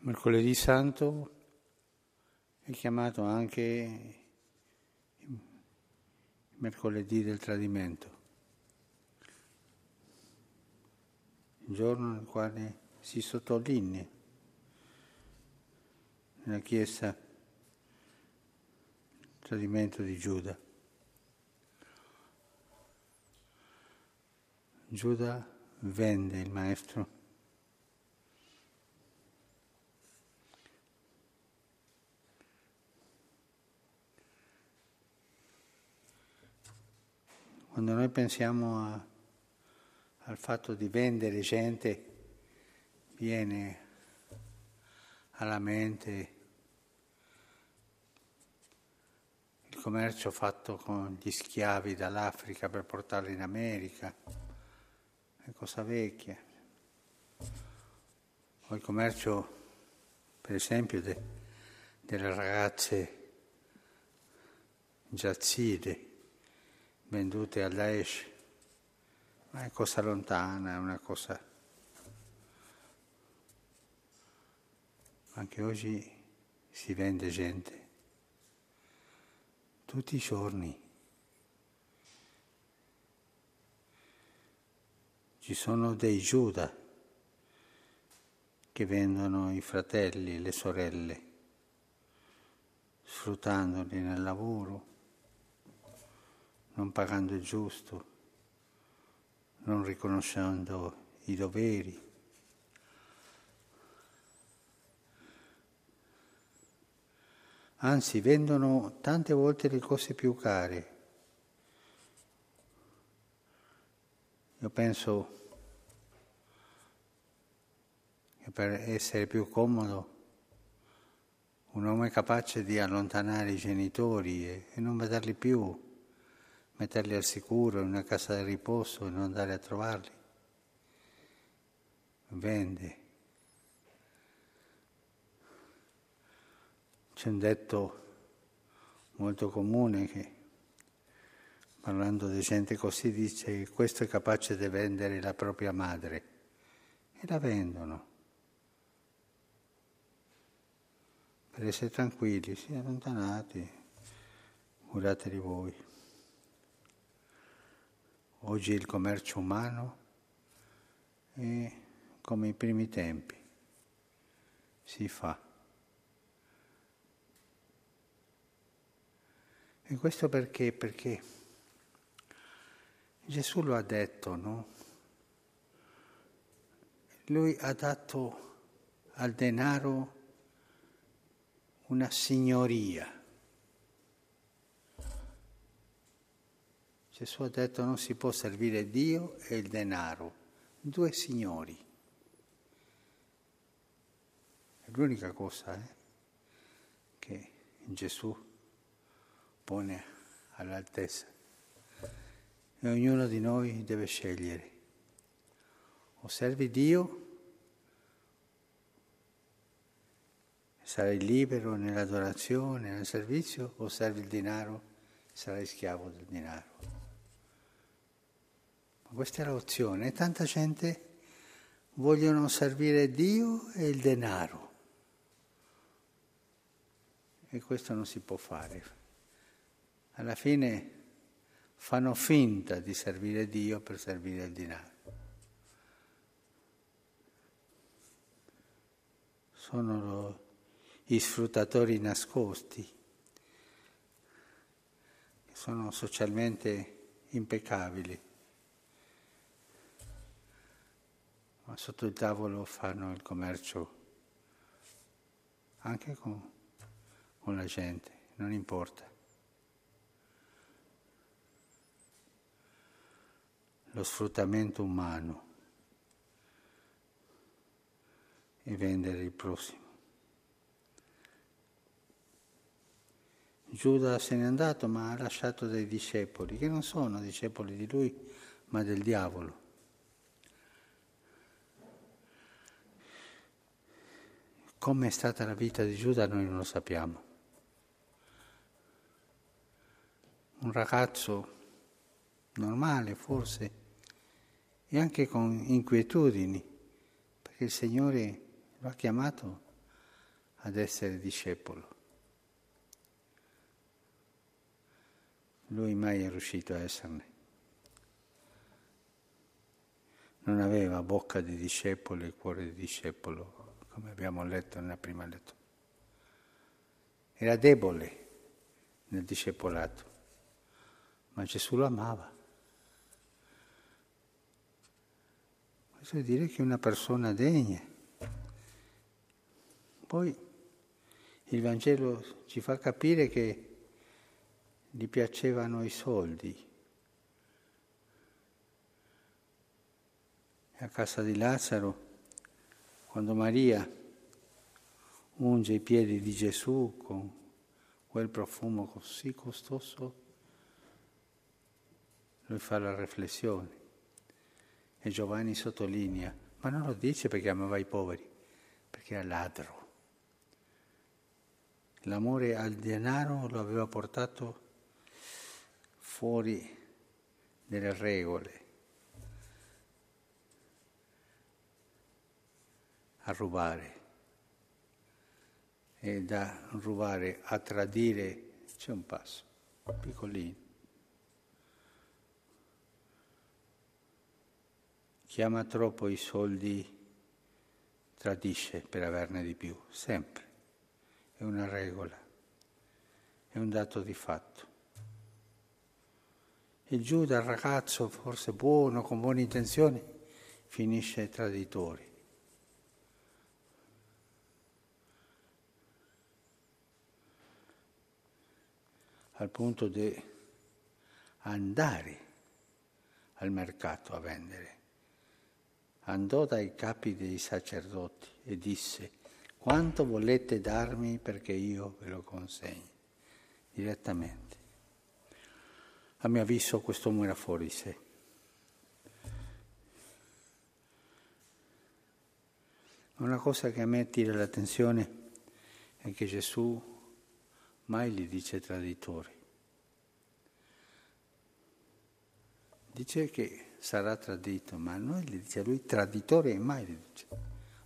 Mercoledì Santo è chiamato anche mercoledì del tradimento, il giorno nel quale si sottolinea nella Chiesa il tradimento di Giuda. Giuda vende il Maestro. Quando noi pensiamo a, al fatto di vendere gente, viene alla mente il commercio fatto con gli schiavi dall'Africa per portarli in America, è cosa vecchia. O il commercio, per esempio, de, delle ragazze giazzide vendute al Daesh, ma è cosa lontana, è una cosa... Anche oggi si vende gente, tutti i giorni. Ci sono dei Giuda che vendono i fratelli le sorelle, sfruttandoli nel lavoro non pagando il giusto, non riconoscendo i doveri. Anzi, vendono tante volte le cose più care. Io penso che per essere più comodo un uomo è capace di allontanare i genitori e, non vederli più metterli al sicuro in una casa di riposo e non andare a trovarli. Vende. C'è un detto molto comune che, parlando di gente così, dice che questo è capace di vendere la propria madre e la vendono. Per essere tranquilli, si allontanati, curatevi voi. Oggi il commercio umano è come i primi tempi, si fa. E questo perché? Perché Gesù lo ha detto, no? Lui ha dato al denaro una signoria. Gesù ha detto non si può servire Dio e il denaro, due signori. È l'unica cosa eh, che Gesù pone all'altezza. E ognuno di noi deve scegliere. O servi Dio, sarai libero nell'adorazione, nel servizio, o servi il denaro, sarai schiavo del denaro. Questa è l'opzione. Tanta gente vogliono servire Dio e il denaro. E questo non si può fare. Alla fine fanno finta di servire Dio per servire il denaro. Sono gli sfruttatori nascosti, sono socialmente impeccabili. Ma sotto il tavolo fanno il commercio anche con, con la gente, non importa. Lo sfruttamento umano e vendere il prossimo. Giuda se n'è andato ma ha lasciato dei discepoli che non sono discepoli di lui ma del diavolo. Come è stata la vita di Giuda noi non lo sappiamo. Un ragazzo normale forse e anche con inquietudini, perché il Signore lo ha chiamato ad essere discepolo. Lui mai è riuscito a esserne. Non aveva bocca di discepolo e cuore di discepolo, come abbiamo letto nella prima lettura. Era debole nel discepolato, ma Gesù lo amava. Questo vuol dire che è una persona degna. Poi il Vangelo ci fa capire che gli piacevano i soldi. A casa di Lazzaro, quando Maria unge i piedi di Gesù con quel profumo così costoso, lui fa la riflessione. E Giovanni sottolinea, ma non lo dice perché amava i poveri, perché era ladro. L'amore al denaro lo aveva portato fuori delle regole, a rubare e da rubare a tradire c'è un passo, piccolino. Chi ama troppo i soldi tradisce per averne di più, sempre. È una regola, è un dato di fatto. E Giuda, ragazzo forse buono, con buone intenzioni, finisce traditori. Al punto di andare al mercato a vendere. Andò dai capi dei sacerdoti e disse, quanto volete darmi perché io ve lo consegni? Direttamente a mio avviso quest'uomo era fuori di sé. Una cosa che a me tira l'attenzione è che Gesù mai gli dice traditori. Dice che sarà tradito, ma noi gli dice a lui traditore mai gli dice.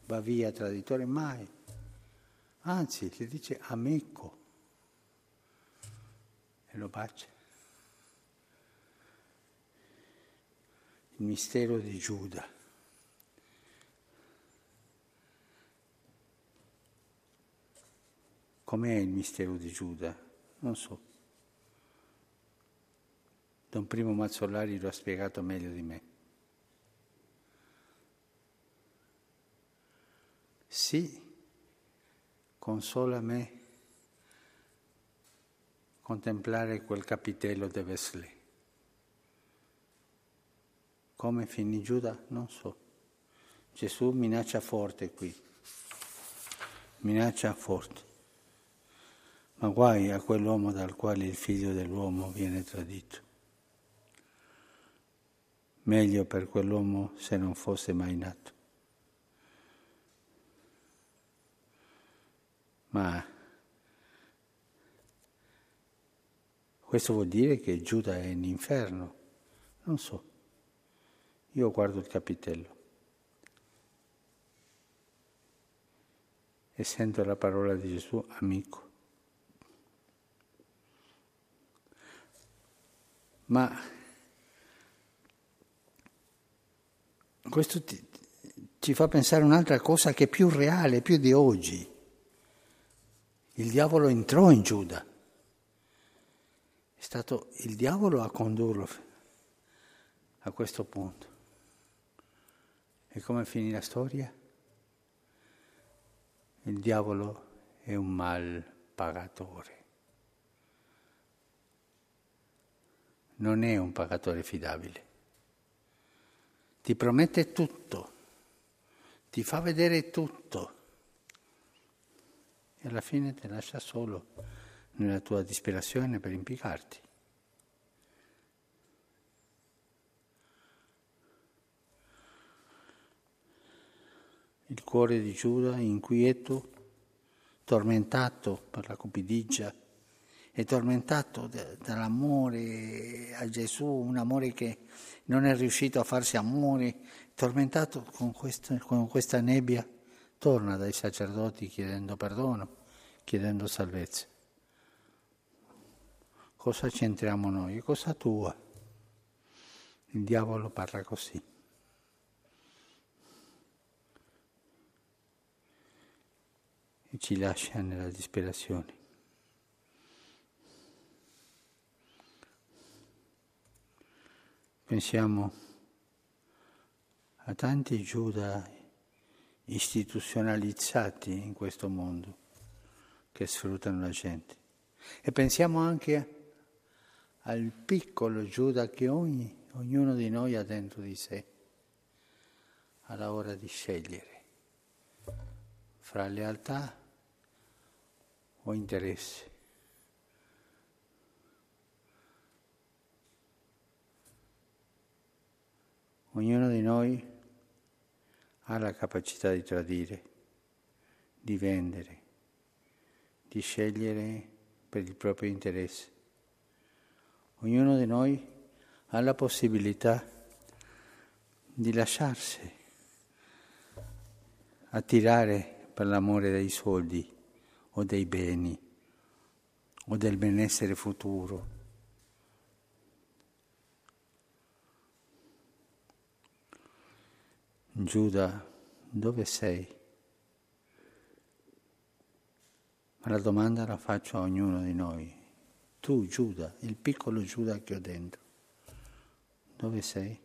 Va via traditore mai. Anzi, gli dice amico e lo bacia. il mistero di Giuda. Com'è il mistero di Giuda? Non so. Don Primo Mazzolari lo ha spiegato meglio di me. Sì, consola me contemplare quel capitello di Wesley. Come finì Giuda? Non so. Gesù minaccia forte qui. Minaccia forte. Ma guai a quell'uomo dal quale il figlio dell'uomo viene tradito. Meglio per quell'uomo se non fosse mai nato. Ma questo vuol dire che Giuda è in inferno? Non so. Io guardo il capitello e sento la parola di Gesù, amico. Ma questo ti, ci fa pensare un'altra cosa che è più reale, più di oggi. Il diavolo entrò in Giuda. È stato il diavolo a condurlo a questo punto. E come finì la storia? Il diavolo è un mal Non è un pagatore fidabile. Ti promette tutto, ti fa vedere tutto e alla fine ti lascia solo nella tua disperazione per impiccarti. il cuore di Giuda inquieto, tormentato per la cupidigia e tormentato dall'amore a Gesù, un amore che non è riuscito a farsi amore, tormentato con questa, con questa nebbia, torna dai sacerdoti chiedendo perdono, chiedendo salvezza. Cosa c'entriamo noi? È cosa tua. Il diavolo parla così. E ci lascia nella disperazione. Pensiamo a tanti Giuda istituzionalizzati in questo mondo che sfruttano la gente. E pensiamo anche al piccolo Giuda che ogni, ognuno di noi ha dentro di sé, alla ora di scegliere fra lealtà o interesse. Ognuno di noi ha la capacità di tradire, di vendere, di scegliere per il proprio interesse. Ognuno di noi ha la possibilità di lasciarsi attirare per l'amore dei soldi o dei beni o del benessere futuro. Giuda, dove sei? Ma la domanda la faccio a ognuno di noi. Tu, Giuda, il piccolo Giuda che ho dentro, dove sei?